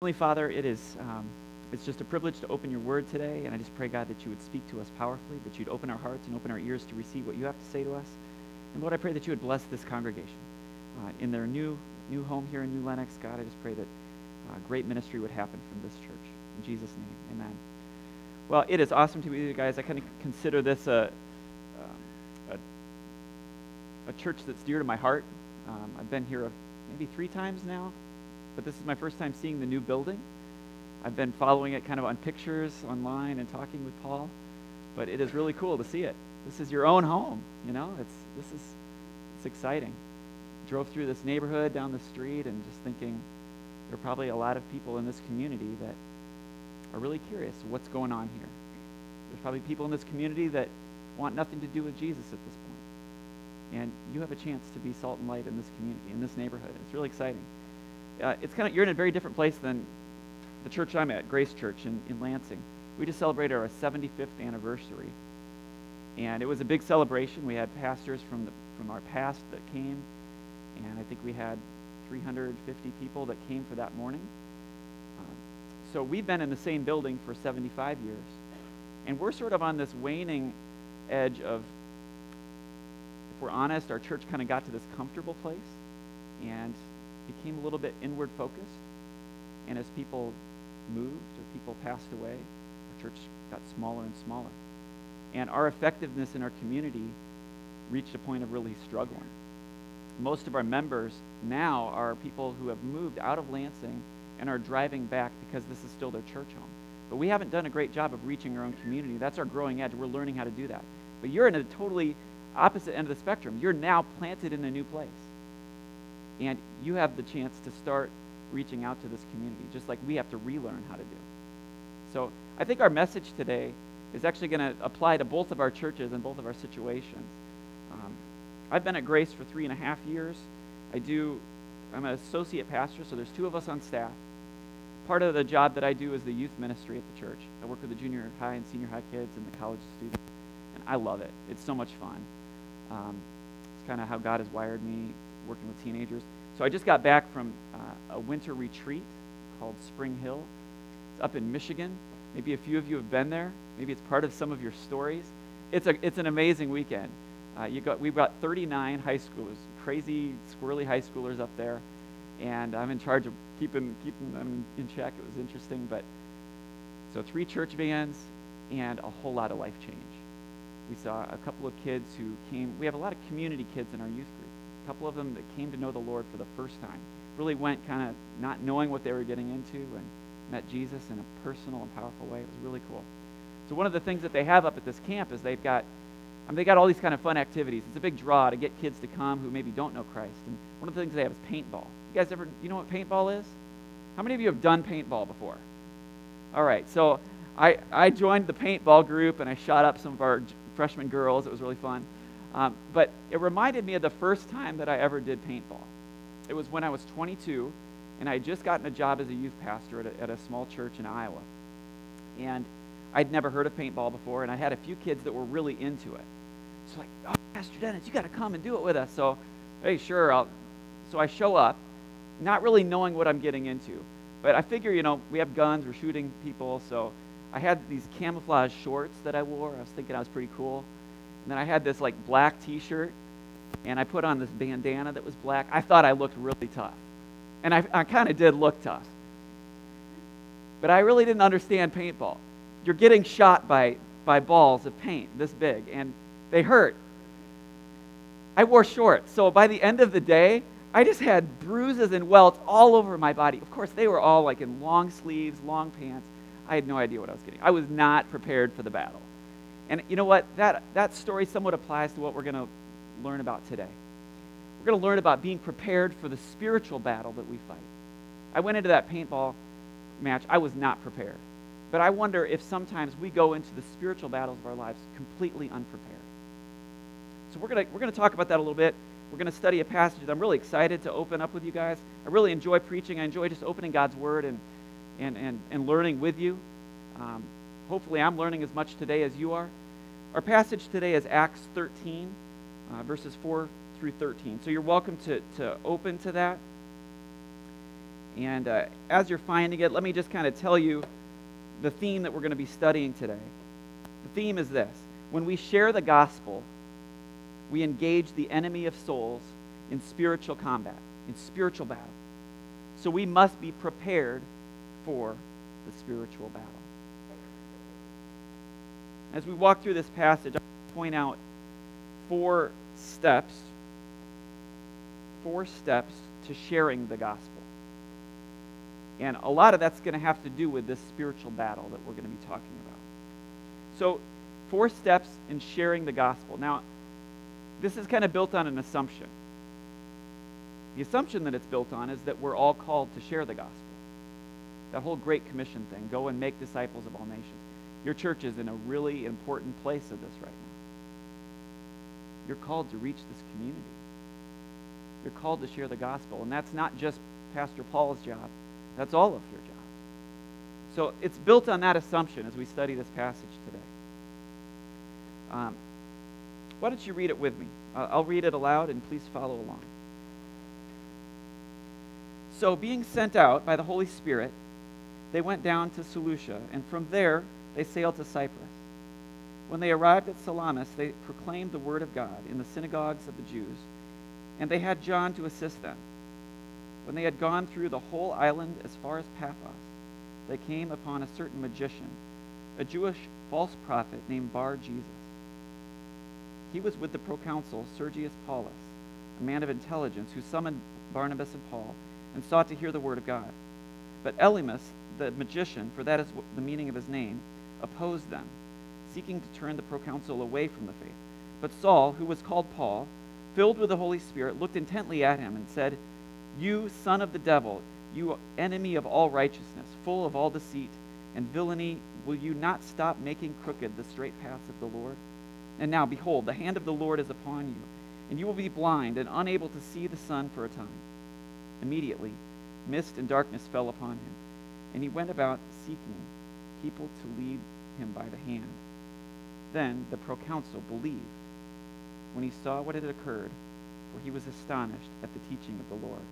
Heavenly Father, it is um, it's just a privilege to open your word today, and I just pray, God, that you would speak to us powerfully, that you'd open our hearts and open our ears to receive what you have to say to us. And Lord, I pray that you would bless this congregation uh, in their new new home here in New Lenox. God, I just pray that uh, great ministry would happen from this church. In Jesus' name, amen. Well, it is awesome to be with you guys. I kind of consider this a, um, a, a church that's dear to my heart. Um, I've been here maybe three times now, but this is my first time seeing the new building. I've been following it kind of on pictures online and talking with Paul, but it is really cool to see it. This is your own home, you know. It's this is it's exciting. Drove through this neighborhood down the street and just thinking there are probably a lot of people in this community that are really curious what's going on here. There's probably people in this community that want nothing to do with Jesus at this point. And you have a chance to be salt and light in this community, in this neighborhood. It's really exciting uh, it's kind of you're in a very different place than the church I'm at, Grace Church in, in Lansing. We just celebrated our 75th anniversary, and it was a big celebration. We had pastors from the from our past that came, and I think we had 350 people that came for that morning. Um, so we've been in the same building for 75 years, and we're sort of on this waning edge of, if we're honest, our church kind of got to this comfortable place, and became a little bit inward focused. And as people moved or people passed away, our church got smaller and smaller. And our effectiveness in our community reached a point of really struggling. Most of our members now are people who have moved out of Lansing and are driving back because this is still their church home. But we haven't done a great job of reaching our own community. That's our growing edge. We're learning how to do that. But you're in a totally opposite end of the spectrum. You're now planted in a new place. And you have the chance to start reaching out to this community, just like we have to relearn how to do. So I think our message today is actually going to apply to both of our churches and both of our situations. Um, I've been at Grace for three and a half years. I do, I'm an associate pastor, so there's two of us on staff. Part of the job that I do is the youth ministry at the church. I work with the junior high and senior high kids and the college students, and I love it. It's so much fun. Um, it's kind of how God has wired me working with teenagers. So I just got back from uh, a winter retreat called Spring Hill. It's up in Michigan. Maybe a few of you have been there. Maybe it's part of some of your stories. It's, a, it's an amazing weekend. Uh, you got, we've got 39 high schoolers, crazy, squirrely high schoolers up there, and I'm in charge of keeping, keeping them in check. It was interesting, but so three church vans and a whole lot of life change. We saw a couple of kids who came. We have a lot of community kids in our youth group couple of them that came to know the Lord for the first time. Really went kind of not knowing what they were getting into and met Jesus in a personal and powerful way. It was really cool. So one of the things that they have up at this camp is they've got I mean, they got all these kind of fun activities. It's a big draw to get kids to come who maybe don't know Christ. And one of the things they have is paintball. You guys ever, you know what paintball is? How many of you have done paintball before? All right, so I, I joined the paintball group and I shot up some of our freshman girls. It was really fun. Um, but it reminded me of the first time that I ever did paintball. It was when I was 22, and I had just gotten a job as a youth pastor at a, at a small church in Iowa. And I'd never heard of paintball before, and I had a few kids that were really into it. So like, oh, Pastor Dennis, you got to come and do it with us. So, hey, sure. I'll. So I show up, not really knowing what I'm getting into. But I figure, you know, we have guns, we're shooting people, so I had these camouflage shorts that I wore. I was thinking I was pretty cool. And then I had this like black t-shirt and I put on this bandana that was black. I thought I looked really tough. And I, I kind of did look tough. But I really didn't understand paintball. You're getting shot by, by balls of paint this big, and they hurt. I wore shorts, so by the end of the day, I just had bruises and welts all over my body. Of course, they were all like in long sleeves, long pants. I had no idea what I was getting. I was not prepared for the battle. And you know what? That, that story somewhat applies to what we're going to learn about today. We're going to learn about being prepared for the spiritual battle that we fight. I went into that paintball match, I was not prepared. But I wonder if sometimes we go into the spiritual battles of our lives completely unprepared. So we're going to, we're going to talk about that a little bit. We're going to study a passage that I'm really excited to open up with you guys. I really enjoy preaching. I enjoy just opening God's Word and, and, and, and learning with you. Um, hopefully, I'm learning as much today as you are. Our passage today is Acts 13, uh, verses 4 through 13. So you're welcome to, to open to that. And uh, as you're finding it, let me just kind of tell you the theme that we're going to be studying today. The theme is this when we share the gospel, we engage the enemy of souls in spiritual combat, in spiritual battle. So we must be prepared for the spiritual battle. As we walk through this passage, I want to point out four steps, four steps to sharing the gospel. And a lot of that's going to have to do with this spiritual battle that we're going to be talking about. So, four steps in sharing the gospel. Now, this is kind of built on an assumption. The assumption that it's built on is that we're all called to share the gospel. That whole Great Commission thing go and make disciples of all nations. Your church is in a really important place of this right now. You're called to reach this community. You're called to share the gospel. And that's not just Pastor Paul's job, that's all of your jobs. So it's built on that assumption as we study this passage today. Um, why don't you read it with me? Uh, I'll read it aloud and please follow along. So, being sent out by the Holy Spirit, they went down to Seleucia, and from there they sailed to Cyprus. When they arrived at Salamis, they proclaimed the word of God in the synagogues of the Jews, and they had John to assist them. When they had gone through the whole island as far as Paphos, they came upon a certain magician, a Jewish false prophet named Bar Jesus. He was with the proconsul Sergius Paulus, a man of intelligence, who summoned Barnabas and Paul and sought to hear the word of God. But Elymas, the magician, for that is the meaning of his name, opposed them, seeking to turn the proconsul away from the faith. But Saul, who was called Paul, filled with the Holy Spirit, looked intently at him and said, You son of the devil, you enemy of all righteousness, full of all deceit and villainy, will you not stop making crooked the straight paths of the Lord? And now, behold, the hand of the Lord is upon you, and you will be blind and unable to see the sun for a time. Immediately, mist and darkness fell upon him, and he went about seeking people to lead him by the hand. Then the proconsul believed when he saw what had occurred, for he was astonished at the teaching of the Lord.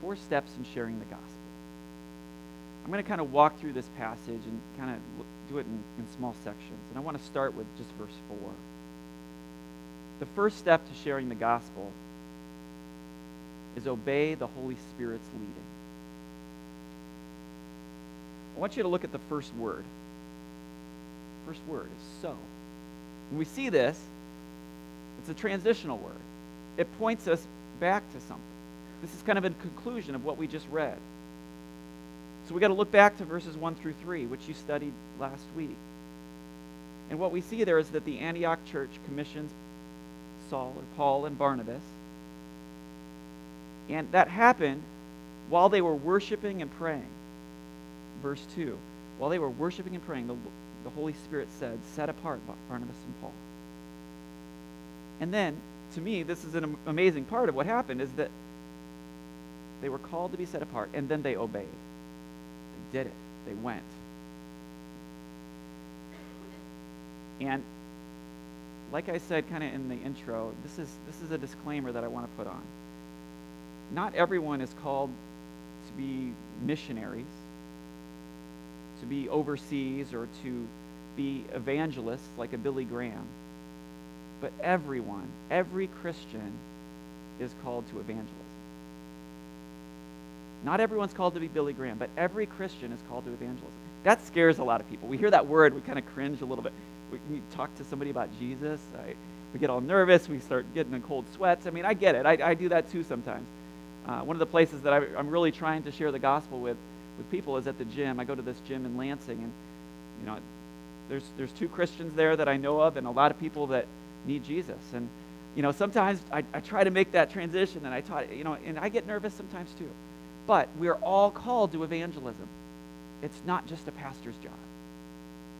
Four steps in sharing the gospel. I'm going to kind of walk through this passage and kind of do it in, in small sections. And I want to start with just verse 4. The first step to sharing the gospel is obey the Holy Spirit's leading. I want you to look at the first word. First word is so. When we see this, it's a transitional word. It points us back to something. This is kind of a conclusion of what we just read. So we got to look back to verses 1 through 3, which you studied last week. And what we see there is that the Antioch church commissions Saul or Paul and Barnabas. And that happened while they were worshiping and praying. Verse 2. While they were worshiping and praying, the, the Holy Spirit said, Set apart Barnabas and Paul. And then, to me, this is an amazing part of what happened is that they were called to be set apart, and then they obeyed They did it. They went. And like I said kind of in the intro, this is this is a disclaimer that I want to put on. Not everyone is called to be missionaries, to be overseas or to be evangelists like a Billy Graham. But everyone, every Christian is called to evangelism. Not everyone's called to be Billy Graham, but every Christian is called to evangelism. That scares a lot of people. We hear that word, we kind of cringe a little bit. We, we talk to somebody about Jesus, I, we get all nervous, we start getting in cold sweats. I mean, I get it. I, I do that too sometimes. Uh, one of the places that I, I'm really trying to share the gospel with, with people is at the gym. I go to this gym in Lansing, and you know, there's there's two Christians there that I know of, and a lot of people that need Jesus. And you know, sometimes I, I try to make that transition, and I taught, you know, and I get nervous sometimes too. But we are all called to evangelism. It's not just a pastor's job.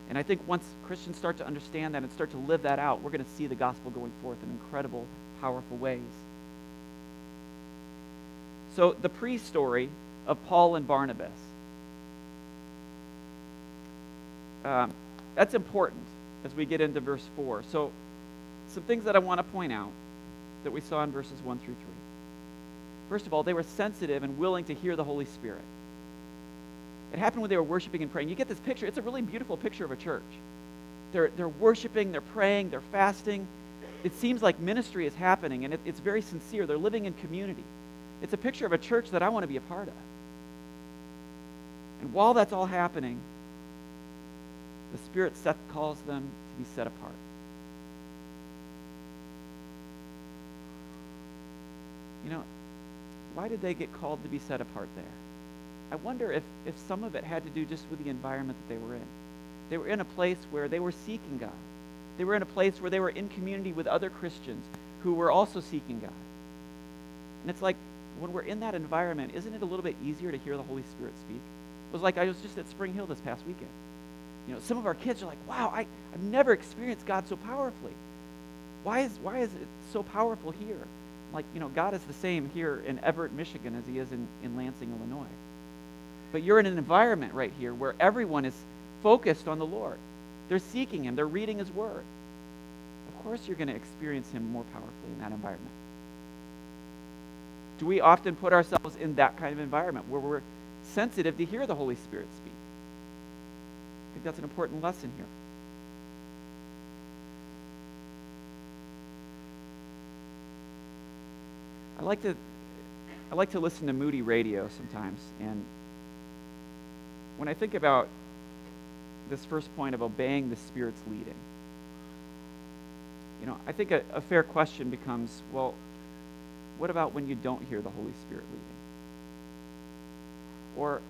And I think once Christians start to understand that and start to live that out, we're going to see the gospel going forth in incredible, powerful ways. So, the pre story of Paul and Barnabas. Um, that's important as we get into verse 4. So, some things that I want to point out that we saw in verses 1 through 3. First of all, they were sensitive and willing to hear the Holy Spirit. It happened when they were worshiping and praying. You get this picture. It's a really beautiful picture of a church. They're, they're worshiping, they're praying, they're fasting. It seems like ministry is happening, and it, it's very sincere. They're living in community. It's a picture of a church that I want to be a part of. And while that's all happening, the Spirit calls them to be set apart. You know, why did they get called to be set apart there? I wonder if, if some of it had to do just with the environment that they were in. They were in a place where they were seeking God. They were in a place where they were in community with other Christians who were also seeking God. And it's like when we're in that environment, isn't it a little bit easier to hear the Holy Spirit speak? It was like I was just at Spring Hill this past weekend. You know, some of our kids are like, wow, I, I've never experienced God so powerfully. Why is, why is it so powerful here? Like, you know, God is the same here in Evart, Michigan as he is in, in Lansing, Illinois. But you're in an environment right here where everyone is focused on the Lord. They're seeking him, they're reading his word. Of course, you're going to experience him more powerfully in that environment. Do we often put ourselves in that kind of environment where we're sensitive to hear the Holy Spirit speak? Think that's an important lesson here. I like to I like to listen to Moody radio sometimes and when I think about this first point of obeying the Spirit's leading, you know, I think a, a fair question becomes, well, what about when you don't hear the Holy Spirit leading? Or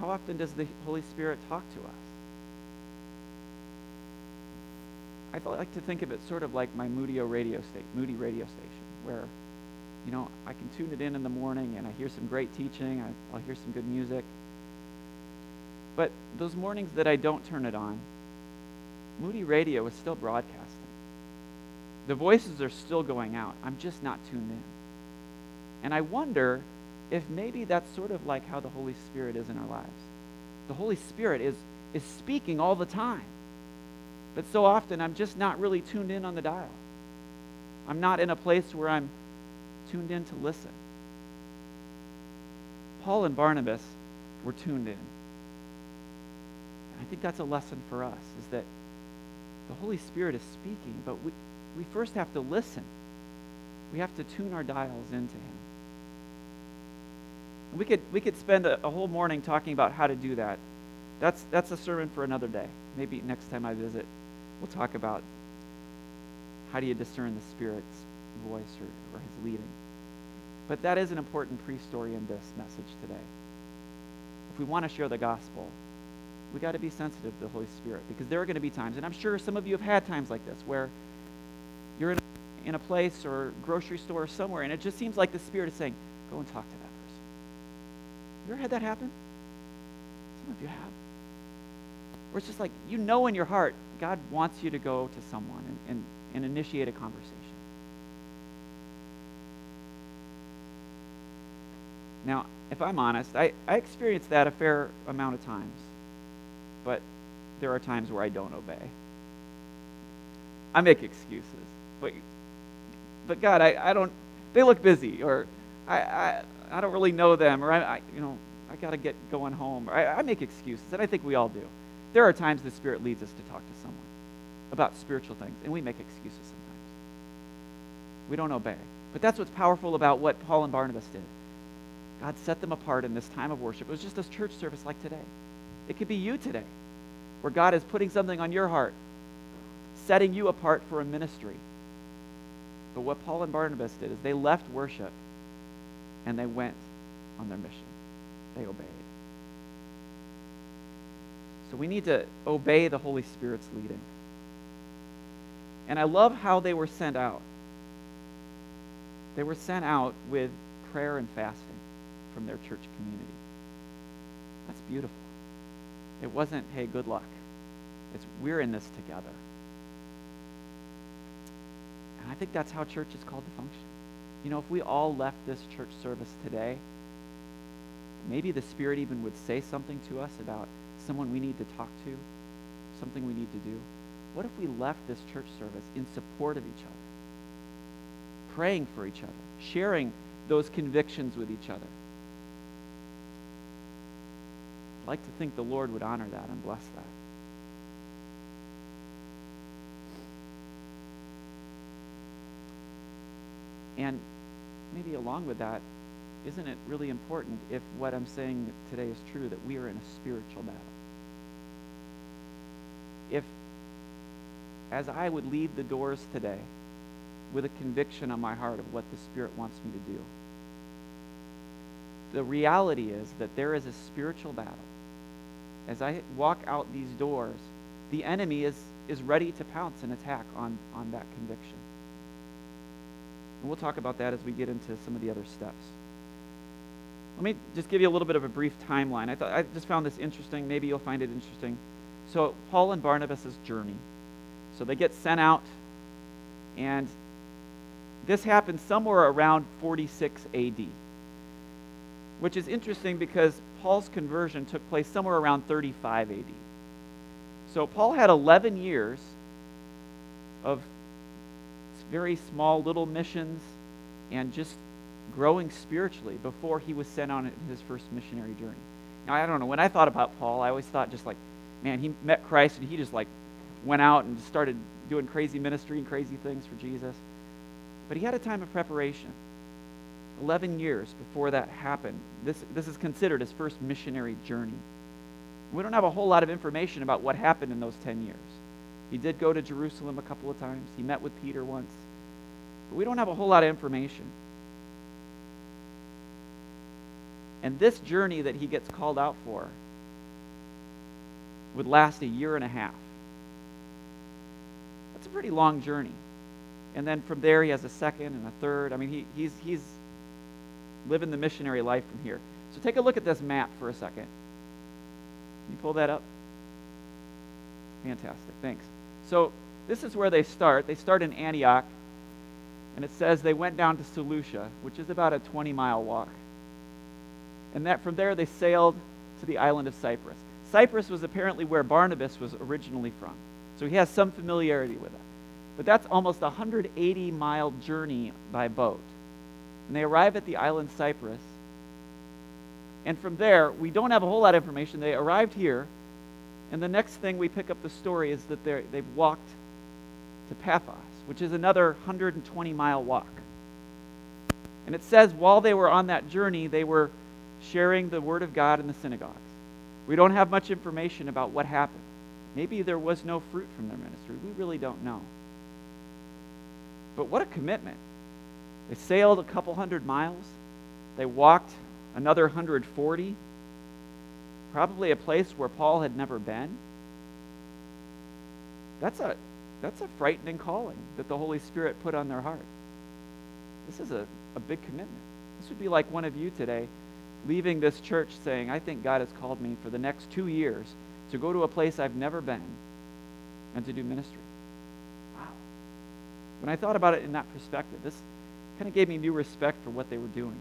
how often does the Holy Spirit talk to us? I like to think of it sort of like my Moody radio station, Moody radio station, where, you know, I can tune it in in the morning and I hear some great teaching. I, I'll hear some good music. But those mornings that I don't turn it on, Moody Radio is still broadcasting. The voices are still going out. I'm just not tuned in. And I wonder if maybe that's sort of like how the Holy Spirit is in our lives. The Holy Spirit is, is speaking all the time. But so often I'm just not really tuned in on the dial. I'm not in a place where I'm tuned in to listen. Paul and Barnabas were tuned in. And I think that's a lesson for us is that the Holy Spirit is speaking, but we, we first have to listen. We have to tune our dials into Him. We could, we could spend a, a whole morning talking about how to do that. That's, that's a sermon for another day. Maybe next time I visit, we'll talk about how do you discern the Spirit's voice or, or His leading. But that is an important pre-story in this message today. If we want to share the gospel, we got to be sensitive to the Holy Spirit because there are going to be times, and I'm sure some of you have had times like this where you're in a, in a place or grocery store or somewhere, and it just seems like the Spirit is saying, go and talk to person. You ever had that happen? Some of you have. Or it's just like, you know in your heart, God wants you to go to someone and, and, and initiate a conversation. Now, if I'm honest, I, I experience that a fair amount of times but there are times where I don't obey. I make excuses. But, but God, I, I don't, they look busy, or I, I, I don't really know them, or I, I you know, I got to get going home. I, I make excuses, and I think we all do. There are times the Spirit leads us to talk to someone about spiritual things, and we make excuses sometimes. We don't obey. But that's what's powerful about what Paul and Barnabas did. God set them apart in this time of worship. It was just this church service like today. It could be you today, where God is putting something on your heart, setting you apart for a ministry. But what Paul and Barnabas did is they left worship and they went on their mission. They obeyed. So we need to obey the Holy Spirit's leading. And I love how they were sent out. They were sent out with prayer and fasting from their church community. That's beautiful. It wasn't, hey, good luck. It's, we're in this together. And I think that's how church is called to function. You know, if we all left this church service today, maybe the Spirit even would say something to us about someone we need to talk to, something we need to do. What if we left this church service in support of each other, praying for each other, sharing those convictions with each other. I'd like to think the Lord would honor that and bless that. And maybe along with that, isn't it really important if what I'm saying today is true that we are in a spiritual battle? If, as I would leave the doors today with a conviction on my heart of what the Spirit wants me to do, the reality is that there is a spiritual battle. As I walk out these doors, the enemy is, is ready to pounce and attack on, on that conviction. And we'll talk about that as we get into some of the other steps. Let me just give you a little bit of a brief timeline. I thought I just found this interesting. Maybe you'll find it interesting. So Paul and Barnabas' journey. So they get sent out, and this happened somewhere around 46 AD, which is interesting because Paul's conversion took place somewhere around 35 AD. So Paul had 11 years of very small little missions and just growing spiritually before he was sent on his first missionary journey. Now, I don't know. When I thought about Paul, I always thought just like, man, he met Christ and he just like went out and started doing crazy ministry and crazy things for Jesus. But he had a time of preparation. 11 years before that happened. This, this is considered his first missionary journey. We don't have a whole lot of information about what happened in those 10 years. He did go to Jerusalem a couple of times. He met with Peter once. But we don't have a whole lot of information. And this journey that he gets called out for would last a year and a half. That's a pretty long journey. And then from there, he has a second and a third. I mean, he, he's, he's living the missionary life from here. So take a look at this map for a second. Can you pull that up? Fantastic. Thanks. So this is where they start. They start in Antioch, and it says they went down to Seleucia, which is about a 20 mile walk. And that from there they sailed to the island of Cyprus. Cyprus was apparently where Barnabas was originally from. So he has some familiarity with it. But that's almost a 180 mile journey by boat. And they arrive at the island Cyprus. And from there, we don't have a whole lot of information. They arrived here. And the next thing we pick up the story is that they've walked to Paphos, which is another 120 mile walk. And it says while they were on that journey, they were sharing the Word of God in the synagogues. We don't have much information about what happened. Maybe there was no fruit from their ministry. We really don't know. But what a commitment. They sailed a couple hundred miles, they walked another 140, probably a place where Paul had never been. That's a, that's a frightening calling that the Holy Spirit put on their heart. This is a, a big commitment. This would be like one of you today leaving this church saying, I think God has called me for the next two years to go to a place I've never been and to do ministry. Wow. When I thought about it in that perspective, this kind of gave me new respect for what they were doing.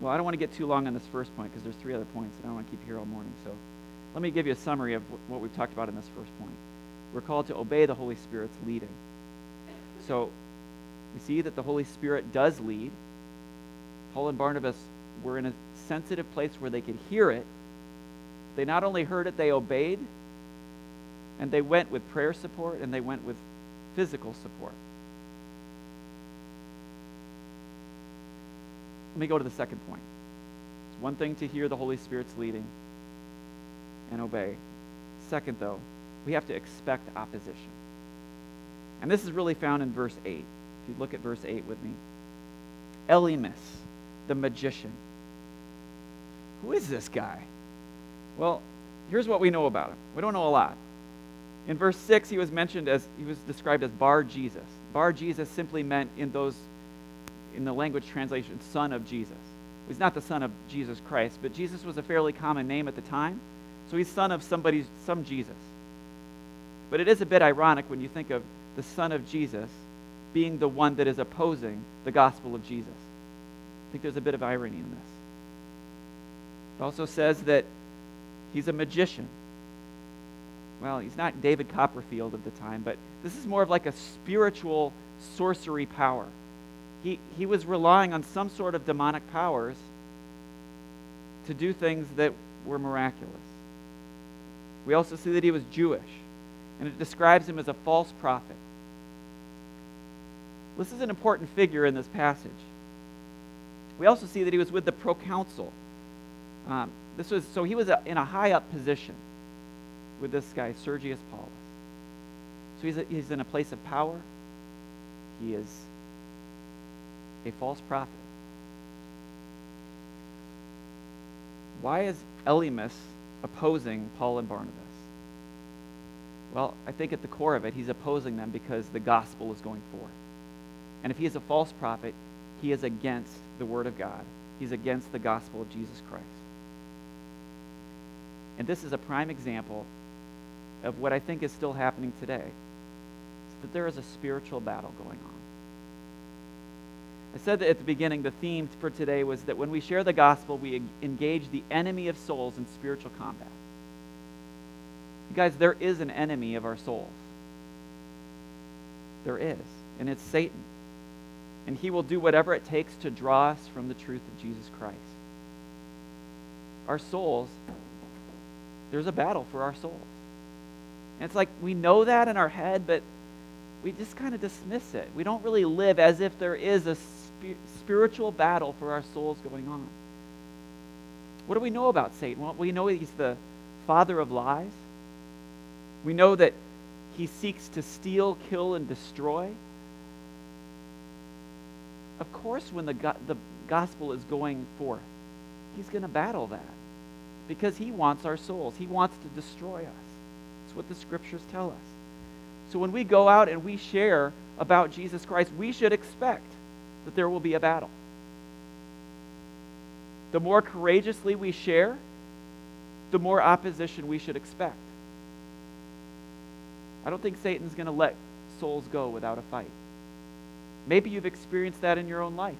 Well, I don't want to get too long on this first point because there's three other points, and I don't want to keep you here all morning. So let me give you a summary of what we've talked about in this first point. We're called to obey the Holy Spirit's leading. So we see that the Holy Spirit does lead. Paul and Barnabas were in a sensitive place where they could hear it. They not only heard it, they obeyed, and they went with prayer support and they went with physical support. Let me go to the second point. It's one thing to hear the Holy Spirit's leading and obey. Second, though, we have to expect opposition. And this is really found in verse 8. If you look at verse 8 with me. Elymas the magician. Who is this guy? Well, here's what we know about him. We don't know a lot. In verse 6, he was mentioned as, he was described as Bar Jesus. Bar Jesus simply meant in those, in the language translation, son of Jesus. He's not the son of Jesus Christ, but Jesus was a fairly common name at the time. So he's son of somebody, some Jesus. But it is a bit ironic when you think of the son of Jesus being the one that is opposing the gospel of Jesus I think there's a bit of irony in this. It also says that he's a magician. Well, he's not David Copperfield of the time, but this is more of like a spiritual sorcery power. He, he was relying on some sort of demonic powers to do things that were miraculous. We also see that he was Jewish, and it describes him as a false prophet. This is an important figure in this passage. We also see that he was with the proconsul. Um, this was so he was a, in a high up position with this guy Sergius Paulus. So he's, a, he's in a place of power. He is a false prophet. Why is Elymas opposing Paul and Barnabas? Well, I think at the core of it, he's opposing them because the gospel is going forth. And if he is a false prophet, he is against the word of God. He's against the gospel of Jesus Christ. And this is a prime example of what I think is still happening today. That there is a spiritual battle going on. I said that at the beginning, the theme for today was that when we share the gospel, we engage the enemy of souls in spiritual combat. You guys, there is an enemy of our souls. There is, and it's Satan. And he will do whatever it takes to draw us from the truth of Jesus Christ. Our souls, there's a battle for our souls. And it's like we know that in our head, but we just kind of dismiss it. We don't really live as if there is a spiritual battle for our souls going on. What do we know about Satan? Well, we know he's the father of lies. We know that he seeks to steal, kill, and destroy. Of course, when the, go- the gospel is going forth, he's going to battle that because he wants our souls. He wants to destroy us. That's what the scriptures tell us. So when we go out and we share about Jesus Christ, we should expect that there will be a battle. The more courageously we share, the more opposition we should expect. I don't think Satan's going to let souls go without a fight. Maybe you've experienced that in your own life.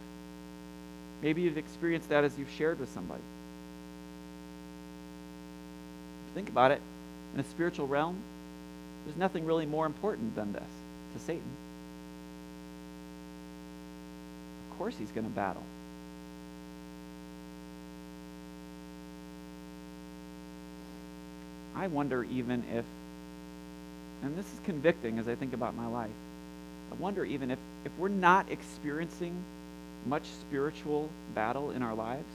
Maybe you've experienced that as you've shared with somebody. Think about it. In a spiritual realm, there's nothing really more important than this to Satan. Of course, he's going to battle. I wonder even if, and this is convicting as I think about my life, I wonder even if, if we're not experiencing much spiritual battle in our lives,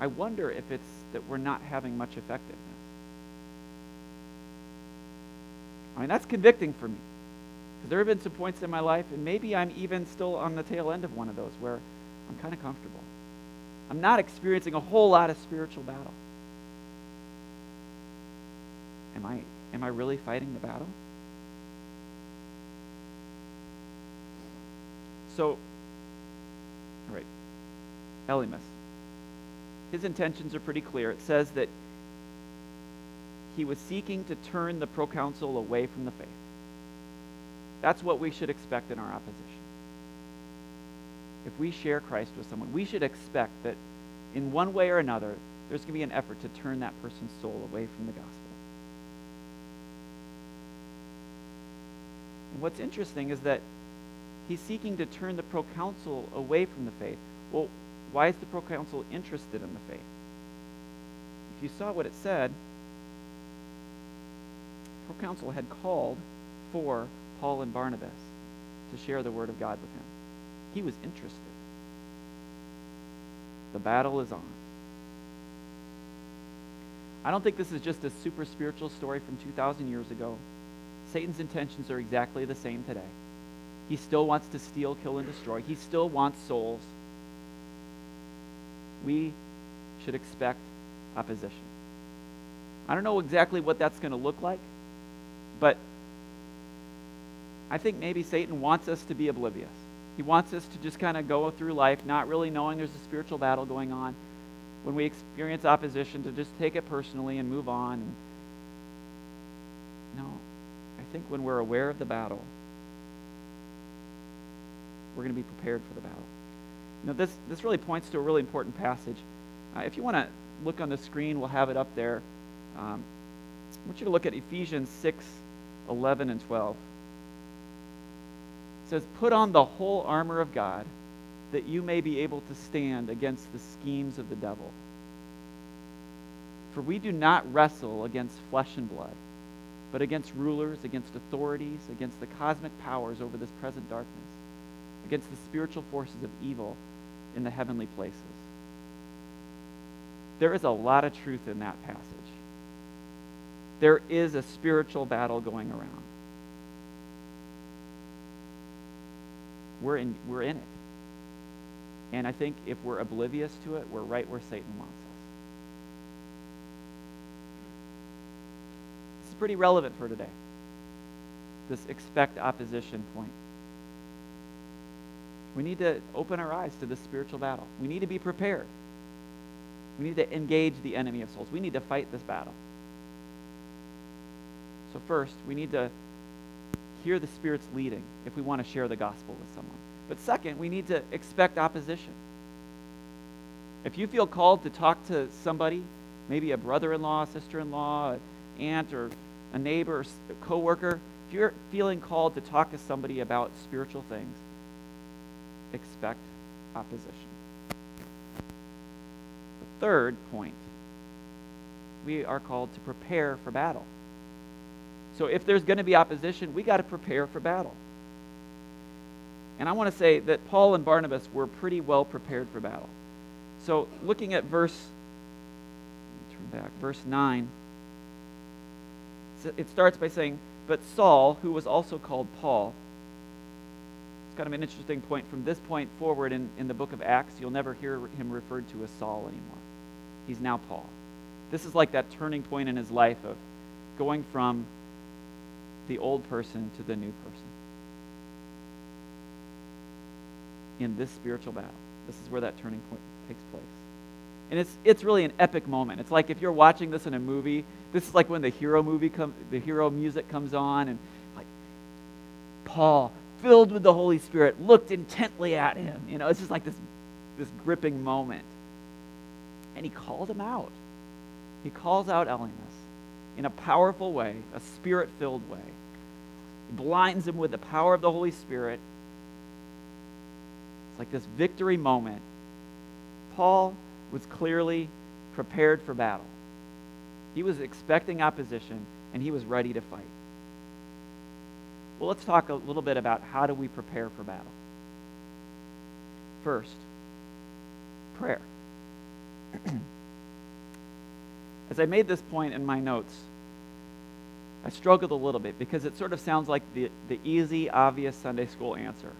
I wonder if it's that we're not having much effectiveness. I mean, that's convicting for me. There have been some points in my life, and maybe I'm even still on the tail end of one of those where I'm kind of comfortable. I'm not experiencing a whole lot of spiritual battle. Am I, am I really fighting the battle? So, all right, Elymas. His intentions are pretty clear. It says that he was seeking to turn the proconsul away from the faith. That's what we should expect in our opposition. If we share Christ with someone, we should expect that in one way or another, there's going to be an effort to turn that person's soul away from the gospel. And what's interesting is that he's seeking to turn the proconsul away from the faith. Well, why is the proconsul interested in the faith? If you saw what it said, the proconsul had called for Paul and Barnabas to share the word of God with him. He was interested. The battle is on. I don't think this is just a super spiritual story from 2,000 years ago. Satan's intentions are exactly the same today. He still wants to steal, kill, and destroy. He still wants souls. We should expect opposition. I don't know exactly what that's going to look like, but I think maybe Satan wants us to be oblivious. He wants us to just kind of go through life not really knowing there's a spiritual battle going on. When we experience opposition, to just take it personally and move on. No, I think when we're aware of the battle, we're going to be prepared for the battle. You know, this, this really points to a really important passage. Uh, if you want to look on the screen, we'll have it up there. Um, I want you to look at Ephesians 6, 11, and 12. Says, Put on the whole armor of God that you may be able to stand against the schemes of the devil. For we do not wrestle against flesh and blood, but against rulers, against authorities, against the cosmic powers over this present darkness, against the spiritual forces of evil in the heavenly places. There is a lot of truth in that passage. There is a spiritual battle going around. We're in, we're in it. And I think if we're oblivious to it, we're right where Satan wants us. This is pretty relevant for today. This expect opposition point. We need to open our eyes to this spiritual battle. We need to be prepared. We need to engage the enemy of souls. We need to fight this battle. So, first, we need to hear the Spirit's leading if we want to share the gospel with someone. But second, we need to expect opposition. If you feel called to talk to somebody, maybe a brother in law, sister in law, aunt, or a neighbor, or a coworker, if you're feeling called to talk to somebody about spiritual things, expect opposition. The third point we are called to prepare for battle. So if there's going to be opposition, we got to prepare for battle. And I want to say that Paul and Barnabas were pretty well prepared for battle. So looking at verse turn back, verse 9, it starts by saying, But Saul, who was also called Paul, it's kind of an interesting point. From this point forward in, in the book of Acts, you'll never hear him referred to as Saul anymore. He's now Paul. This is like that turning point in his life of going from the old person to the new person. In this spiritual battle, this is where that turning point takes place. And it's, it's really an epic moment. It's like if you're watching this in a movie, this is like when the hero movie comes, the hero music comes on, and like Paul, filled with the Holy Spirit, looked intently at him. You know, it's just like this, this gripping moment. And he called him out. He calls out Elymas in a powerful way, a spirit filled way. He blinds him with the power of the Holy Spirit. It's like this victory moment. Paul was clearly prepared for battle. He was expecting opposition and he was ready to fight. Well, let's talk a little bit about how do we prepare for battle. First, prayer. As I made this point in my notes, I struggled a little bit because it sort of sounds like the, the easy, obvious Sunday school answer.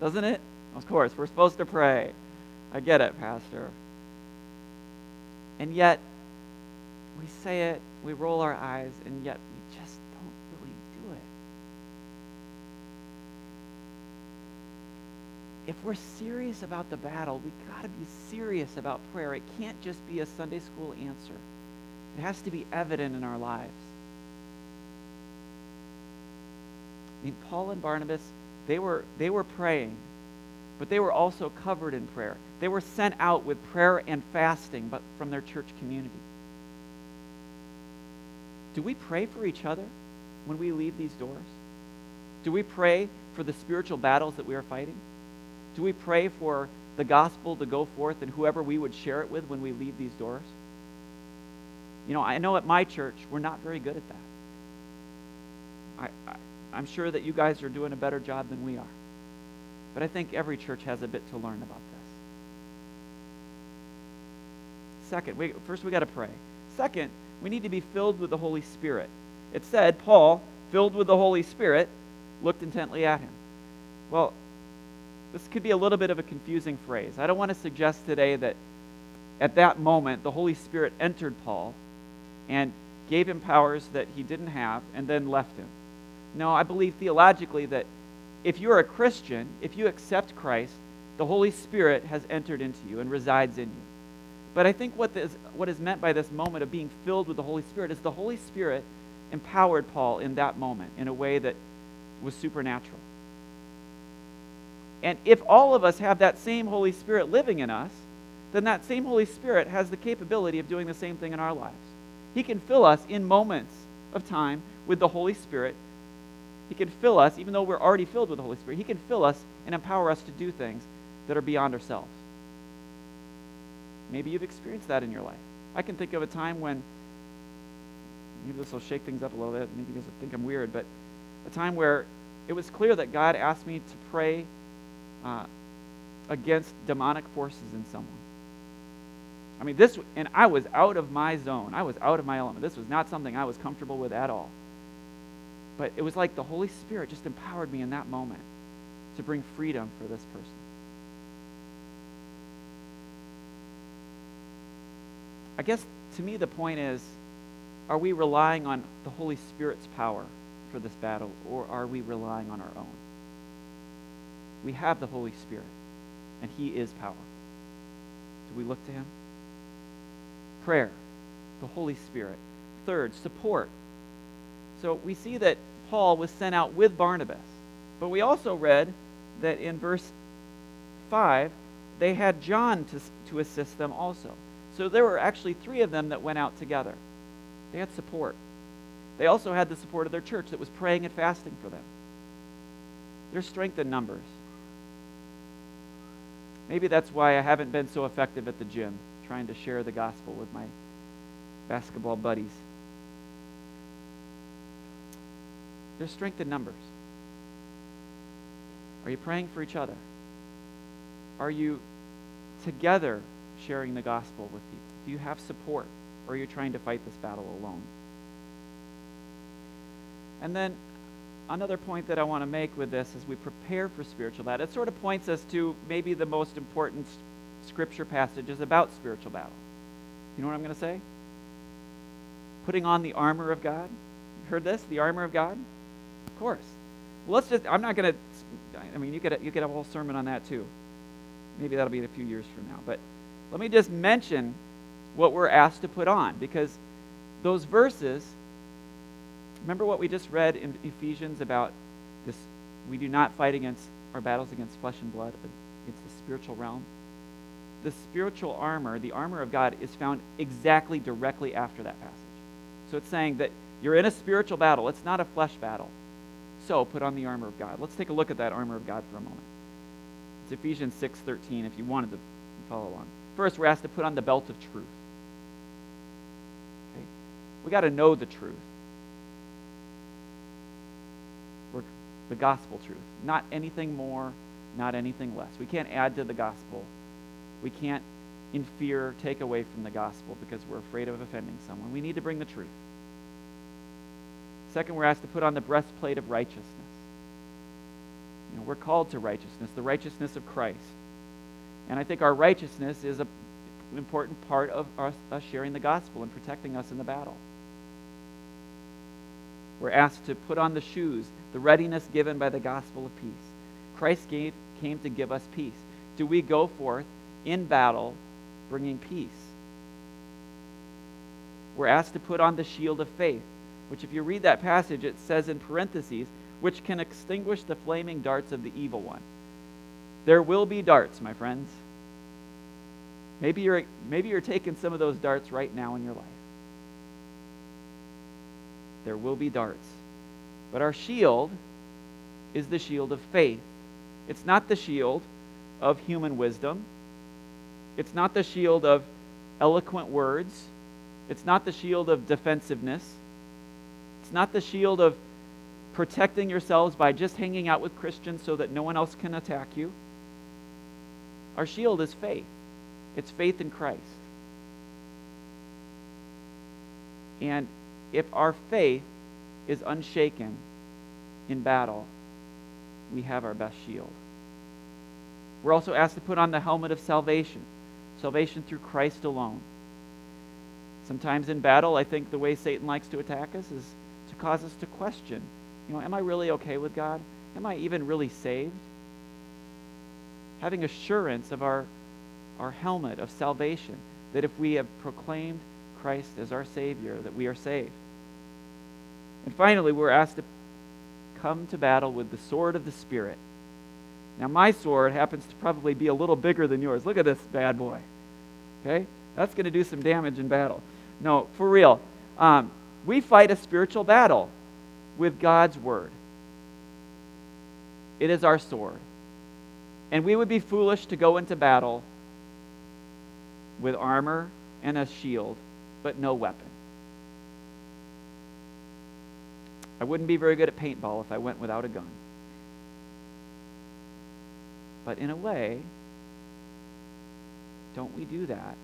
Doesn't it? Of course, we're supposed to pray. I get it, Pastor. And yet, we say it, we roll our eyes, and yet we just don't really do it. If we're serious about the battle, we've got to be serious about prayer. It can't just be a Sunday school answer. It has to be evident in our lives. I mean, Paul and Barnabas, they were, they were praying, but they were also covered in prayer. They were sent out with prayer and fasting but from their church community. Do we pray for each other when we leave these doors? Do we pray for the spiritual battles that we are fighting? Do we pray for the gospel to go forth and whoever we would share it with when we leave these doors? You know, I know at my church, we're not very good at that. I, I, I'm sure that you guys are doing a better job than we are. But I think every church has a bit to learn about this. Second, we, first we got to pray. Second, we need to be filled with the Holy Spirit. It said, Paul, filled with the Holy Spirit, looked intently at him. Well, this could be a little bit of a confusing phrase. I don't want to suggest today that at that moment the Holy Spirit entered Paul and gave him powers that he didn't have and then left him. No, I believe theologically that if you're a Christian, if you accept Christ, the Holy Spirit has entered into you and resides in you. But I think what, this, what is meant by this moment of being filled with the Holy Spirit is the Holy Spirit empowered Paul in that moment in a way that was supernatural. And if all of us have that same Holy Spirit living in us, then that same Holy Spirit has the capability of doing the same thing in our lives. He can fill us in moments of time with the Holy Spirit He can fill us, even though we're already filled with the Holy Spirit, He can fill us and empower us to do things that are beyond ourselves. Maybe you've experienced that in your life. I can think of a time when, maybe this will shake things up a little bit, maybe you guys will think I'm weird, but a time where it was clear that God asked me to pray uh, against demonic forces in someone. I mean, this, and I was out of my zone. I was out of my element. This was not something I was comfortable with at all. But it was like the Holy Spirit just empowered me in that moment to bring freedom for this person. I guess to me the point is are we relying on the Holy Spirit's power for this battle, or are we relying on our own? We have the Holy Spirit, and He is power. Do we look to Him? Prayer, the Holy Spirit. Third, support. So we see that Paul was sent out with Barnabas, but we also read that in verse 5, they had John to, to assist them also. So there were actually three of them that went out together. They had support. They also had the support of their church that was praying and fasting for them. There's strength in numbers. Maybe that's why I haven't been so effective at the gym, trying to share the gospel with my basketball buddies. There's strength in numbers. Are you praying for each other? Are you together sharing the gospel with people? Do you have support? Or are you trying to fight this battle alone? And then another point that I want to make with this as we prepare for spiritual battle, it sort of points us to maybe the most important scripture passages about spiritual battle. You know what I'm going to say? Putting on the armor of God. You heard this? The armor of God? Of course. Well, let's just, I'm not going to, I mean, you could, you could have a whole sermon on that too. Maybe that'll be in a few years from now. But let me just mention what we're asked to put on because those verses remember what we just read in Ephesians about this we do not fight against our battles against flesh and blood but against the spiritual realm the spiritual armor the armor of God is found exactly directly after that passage so it's saying that you're in a spiritual battle it's not a flesh battle so put on the armor of God let's take a look at that armor of God for a moment it's Ephesians 6:13 if you wanted to follow along First, we're asked to put on the belt of truth. Okay? We got to know the truth. We're, the gospel truth. Not anything more, not anything less. We can't add to the gospel. We can't, in fear, take away from the gospel because we're afraid of offending someone. We need to bring the truth. Second, we're asked to put on the breastplate of righteousness. You know, we're called to righteousness, the righteousness of Christ. And I think our righteousness is an important part of us, us sharing the gospel and protecting us in the battle. We're asked to put on the shoes, the readiness given by the gospel of peace. Christ gave, came to give us peace. Do we go forth in battle bringing peace? We're asked to put on the shield of faith, which, if you read that passage, it says in parentheses, which can extinguish the flaming darts of the evil one. There will be darts, my friends. Maybe you're, maybe you're taking some of those darts right now in your life. There will be darts. But our shield is the shield of faith. It's not the shield of human wisdom. It's not the shield of eloquent words. It's not the shield of defensiveness. It's not the shield of protecting yourselves by just hanging out with Christians so that no one else can attack you. Our shield is faith, it's faith in Christ. And if our faith is unshaken in battle, we have our best shield. We're also asked to put on the helmet of salvation, salvation through Christ alone. Sometimes in battle, I think the way Satan likes to attack us is to cause us to question, you know, am I really okay with God? Am I even really saved? having assurance of our, our helmet of salvation, that if we have proclaimed Christ as our Savior, that we are saved. And finally, we're asked to come to battle with the sword of the Spirit. Now, my sword happens to probably be a little bigger than yours. Look at this bad boy. Okay? That's going to do some damage in battle. No, for real. Um, we fight a spiritual battle with God's Word. It is our sword. And we would be foolish to go into battle with armor and a shield, but no weapon. I wouldn't be very good at paintball if I went without a gun. But in a way, don't we do that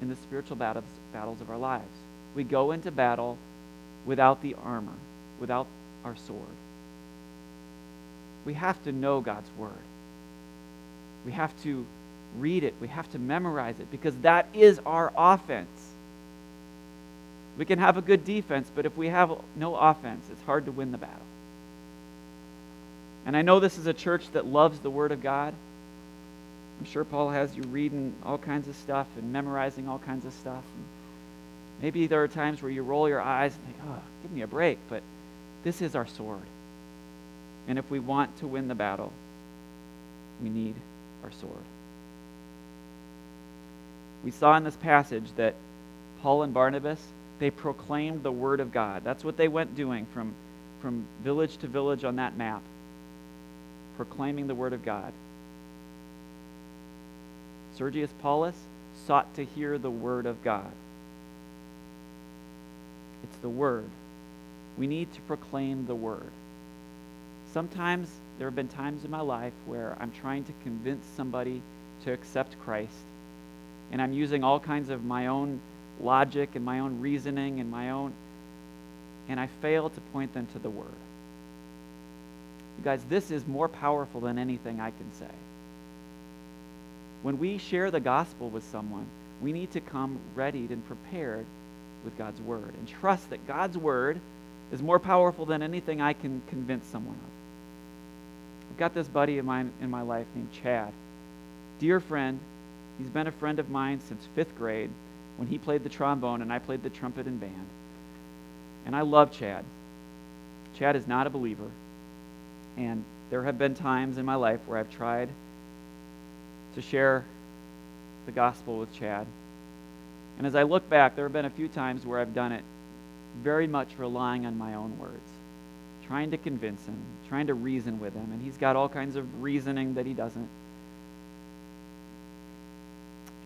in the spiritual battles, battles of our lives? We go into battle without the armor, without our sword. We have to know God's word. We have to read it. We have to memorize it because that is our offense. We can have a good defense, but if we have no offense, it's hard to win the battle. And I know this is a church that loves the Word of God. I'm sure Paul has you reading all kinds of stuff and memorizing all kinds of stuff. And maybe there are times where you roll your eyes and think, oh, give me a break. But this is our sword. And if we want to win the battle, we need our sword. We saw in this passage that Paul and Barnabas, they proclaimed the word of God. That's what they went doing from, from village to village on that map, proclaiming the word of God. Sergius Paulus sought to hear the word of God. It's the word. We need to proclaim the word. Sometimes there have been times in my life where I'm trying to convince somebody to accept Christ, and I'm using all kinds of my own logic and my own reasoning and my own, and I fail to point them to the Word. You guys, this is more powerful than anything I can say. When we share the gospel with someone, we need to come readied and prepared with God's Word and trust that God's Word is more powerful than anything I can convince someone of. I've got this buddy of mine in my life named Chad. Dear friend, he's been a friend of mine since fifth grade when he played the trombone and I played the trumpet and band. And I love Chad. Chad is not a believer. And there have been times in my life where I've tried to share the gospel with Chad. And as I look back, there have been a few times where I've done it very much relying on my own words trying to convince him, trying to reason with him, and he's got all kinds of reasoning that he doesn't.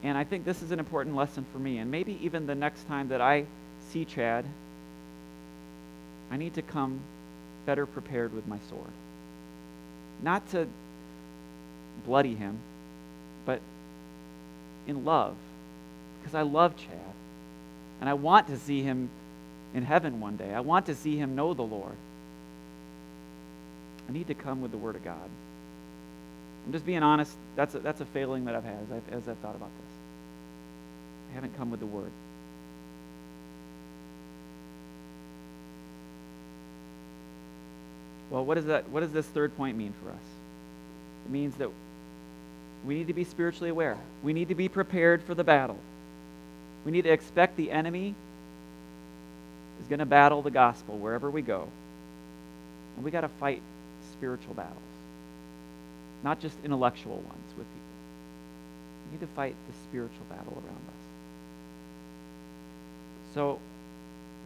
And I think this is an important lesson for me. And maybe even the next time that I see Chad, I need to come better prepared with my sword. Not to bloody him, but in love. Because I love Chad. And I want to see him in heaven one day. I want to see him know the Lord. I need to come with the Word of God. I'm just being honest. That's a, that's a failing that I've had as I've, as I've thought about this. I haven't come with the Word. Well, what, is that, what does this third point mean for us? It means that we need to be spiritually aware. We need to be prepared for the battle. We need to expect the enemy is going to battle the gospel wherever we go. And we got to fight spiritual battles, not just intellectual ones with people. We need to fight the spiritual battle around us. So,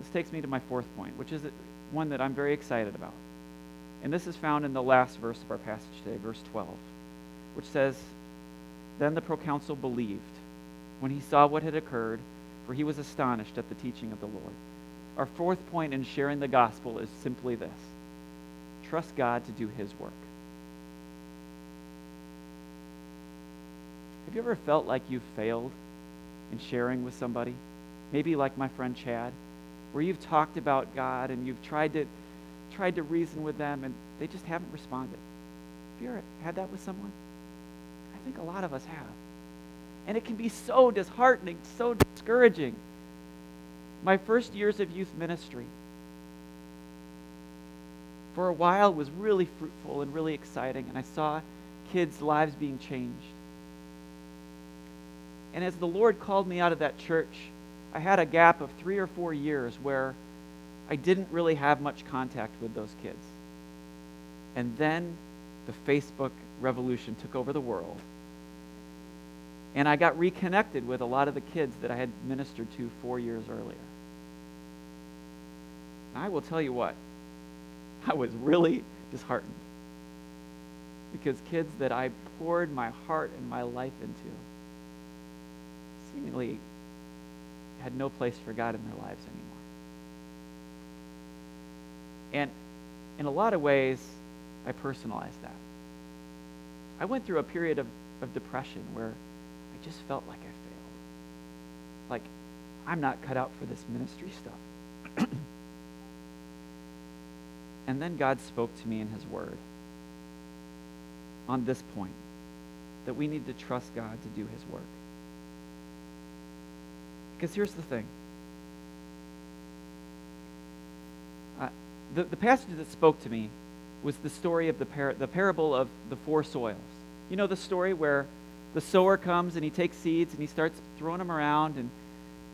this takes me to my fourth point, which is one that I'm very excited about. And this is found in the last verse of our passage today, verse 12, which says, Then the proconsul believed when he saw what had occurred, for he was astonished at the teaching of the Lord. Our fourth point in sharing the gospel is simply this Trust God to do His work. Have you ever felt like you've failed in sharing with somebody? Maybe like my friend Chad, where you've talked about God and you've tried to tried to reason with them and they just haven't responded. Have you ever had that with someone? I think a lot of us have. And it can be so disheartening, so discouraging. My first years of youth ministry, for a while was really fruitful and really exciting, and I saw kids' lives being changed. And as the Lord called me out of that church, I had a gap of three or four years where I didn't really have much contact with those kids. And then the Facebook revolution took over the world. And I got reconnected with a lot of the kids that I had ministered to four years earlier. I will tell you what, I was really disheartened. because kids that I poured my heart and my life into seemingly had no place for God in their lives anymore. And in a lot of ways, I personalized that. I went through a period of, of depression where I just felt like I failed. Like, I'm not cut out for this ministry stuff. and then God spoke to me in His Word on this point that we need to trust God to do His work. Because here's the thing uh, the, the passage that spoke to me was the story of the, par- the parable of the four soils. You know the story where the sower comes and he takes seeds and he starts throwing them around and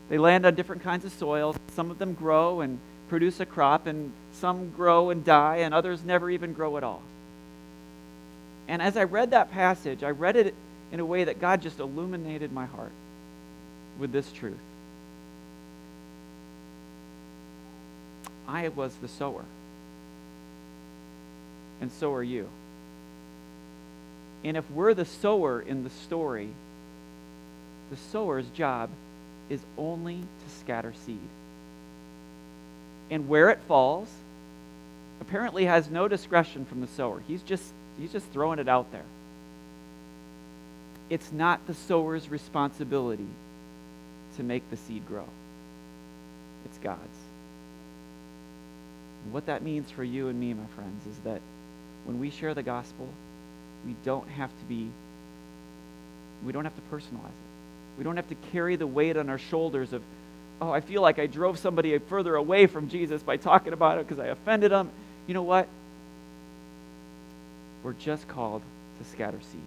they land on different kinds of soils. Some of them grow and produce a crop, and some grow and die, and others never even grow at all. And as I read that passage, I read it in a way that God just illuminated my heart with this truth. I was the sower, and so are you. And if we're the sower in the story, the sower's job is only to scatter seed. And where it falls apparently has no discretion from the sower. He's just he's just throwing it out there. It's not the sower's responsibility to make the seed grow. It's God's. And what that means for you and me, my friends, is that when we share the gospel, we don't have to be we don't have to personalize it. We don't have to carry the weight on our shoulders of, oh, I feel like I drove somebody further away from Jesus by talking about it because I offended them. You know what? We're just called to scatter seed.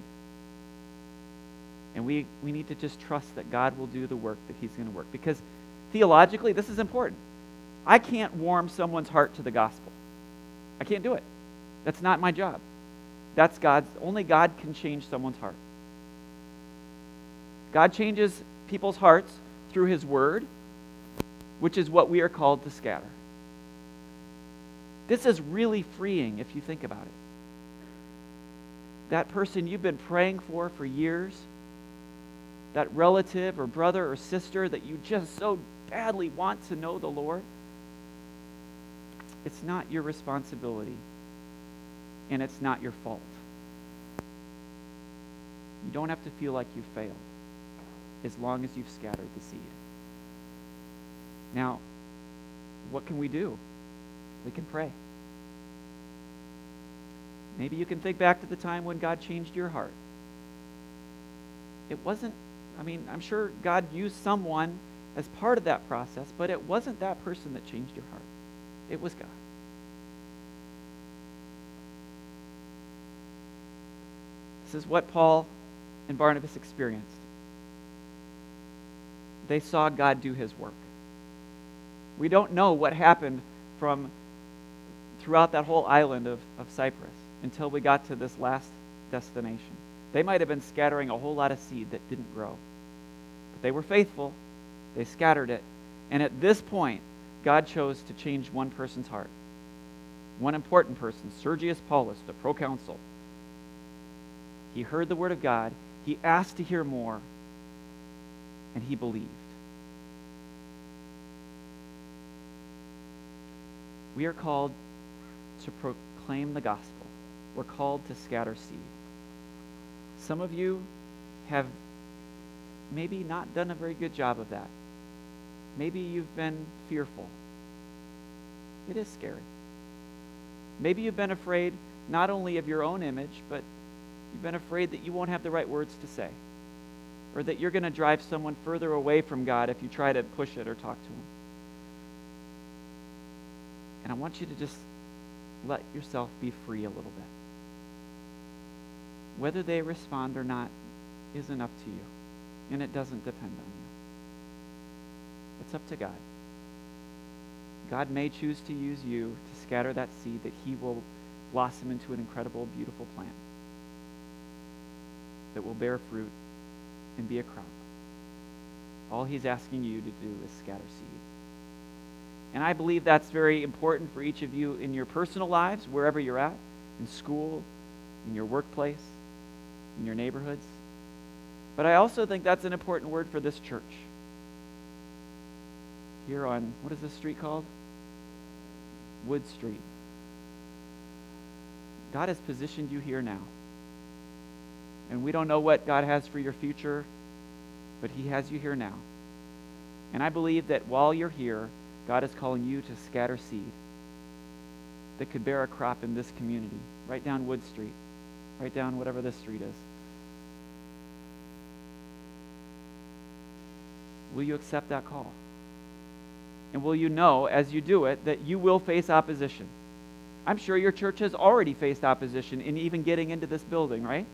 And we, we need to just trust that God will do the work that He's going to work. Because theologically, this is important. I can't warm someone's heart to the gospel. I can't do it. That's not my job. That's God's, only God can change someone's heart. God changes people's hearts through His Word, which is what we are called to scatter. This is really freeing if you think about it. That person you've been praying for for years, that relative or brother or sister that you just so badly want to know the Lord, it's not your responsibility and it's not your fault. You don't have to feel like you failed as long as you've scattered the seed. Now, what can we do? We can pray. Maybe you can think back to the time when God changed your heart. It wasn't, I mean, I'm sure God used someone as part of that process, but it wasn't that person that changed your heart. It was God. This is what Paul and Barnabas experienced they saw God do his work. We don't know what happened from throughout that whole island of, of Cyprus until we got to this last destination. They might have been scattering a whole lot of seed that didn't grow. But they were faithful. They scattered it. And at this point, God chose to change one person's heart. One important person, Sergius Paulus, the proconsul. He heard the word of God. He asked to hear more. And he believed. We are called to proclaim the gospel. We're called to scatter seed. Some of you have maybe not done a very good job of that. Maybe you've been fearful. It is scary. Maybe you've been afraid not only of your own image, but you've been afraid that you won't have the right words to say, or that you're going to drive someone further away from God if you try to push it or talk to him. And I want you to just let yourself be free a little bit. Whether they respond or not isn't up to you, and it doesn't depend on you. It's up to God. God may choose to use you to scatter that seed that He will blossom into an incredible, beautiful plant that will bear fruit and be a crop. All He's asking you to do is scatter seed. And I believe that's very important for each of you in your personal lives, wherever you're at, in school, in your workplace, in your neighborhoods. But I also think that's an important word for this church. Here on, what is this street called? Wood Street. God has positioned you here now. And we don't know what God has for your future, but He has you here now. And I believe that while you're here, God is calling you to scatter seed that could bear a crop in this community, right down Wood Street, right down whatever this street is. Will you accept that call? And will you know as you do it that you will face opposition? I'm sure your church has already faced opposition in even getting into this building, right?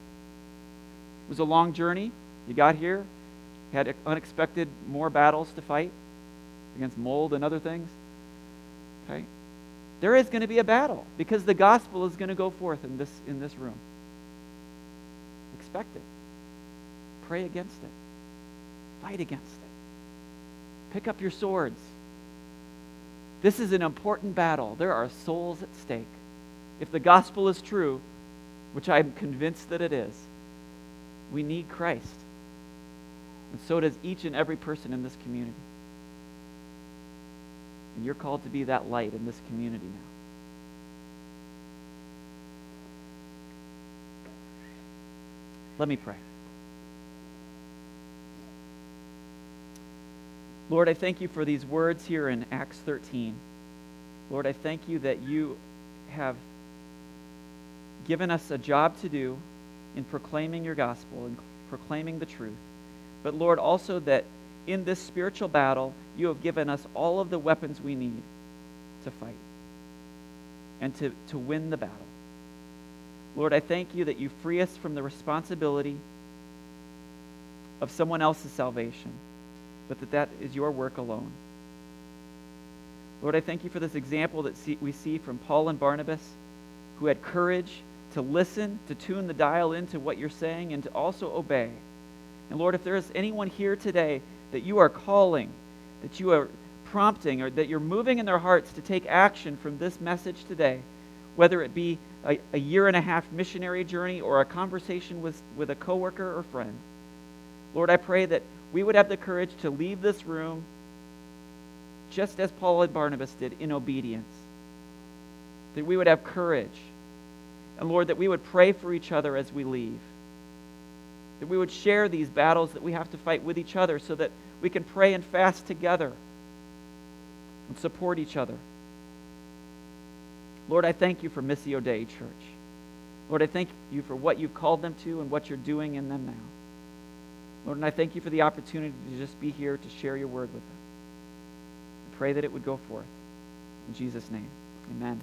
It was a long journey. You got here, had unexpected more battles to fight against mold and other things. Okay? There is going to be a battle because the gospel is going to go forth in this in this room. Expect it. Pray against it. Fight against it. Pick up your swords. This is an important battle. There are souls at stake. If the gospel is true, which I'm convinced that it is, we need Christ. And so does each and every person in this community. And you're called to be that light in this community now. Let me pray. Lord, I thank you for these words here in Acts 13. Lord, I thank you that you have given us a job to do in proclaiming your gospel and proclaiming the truth. But Lord, also that in this spiritual battle, you have given us all of the weapons we need to fight and to, to win the battle. Lord, I thank you that you free us from the responsibility of someone else's salvation but that that is your work alone. Lord, I thank you for this example that see, we see from Paul and Barnabas, who had courage to listen, to tune the dial into what you're saying, and to also obey. And Lord, if there is anyone here today that you are calling, that you are prompting, or that you're moving in their hearts to take action from this message today, whether it be a, a year and a half missionary journey or a conversation with, with a coworker or friend, Lord, I pray that we would have the courage to leave this room just as Paul and Barnabas did in obedience. That we would have courage. And Lord, that we would pray for each other as we leave. That we would share these battles that we have to fight with each other so that we can pray and fast together and support each other. Lord, I thank you for Missio Dei Church. Lord, I thank you for what you've called them to and what you're doing in them now. Lord, and I thank you for the opportunity to just be here to share your word with them. I pray that it would go forth. In Jesus' name, amen.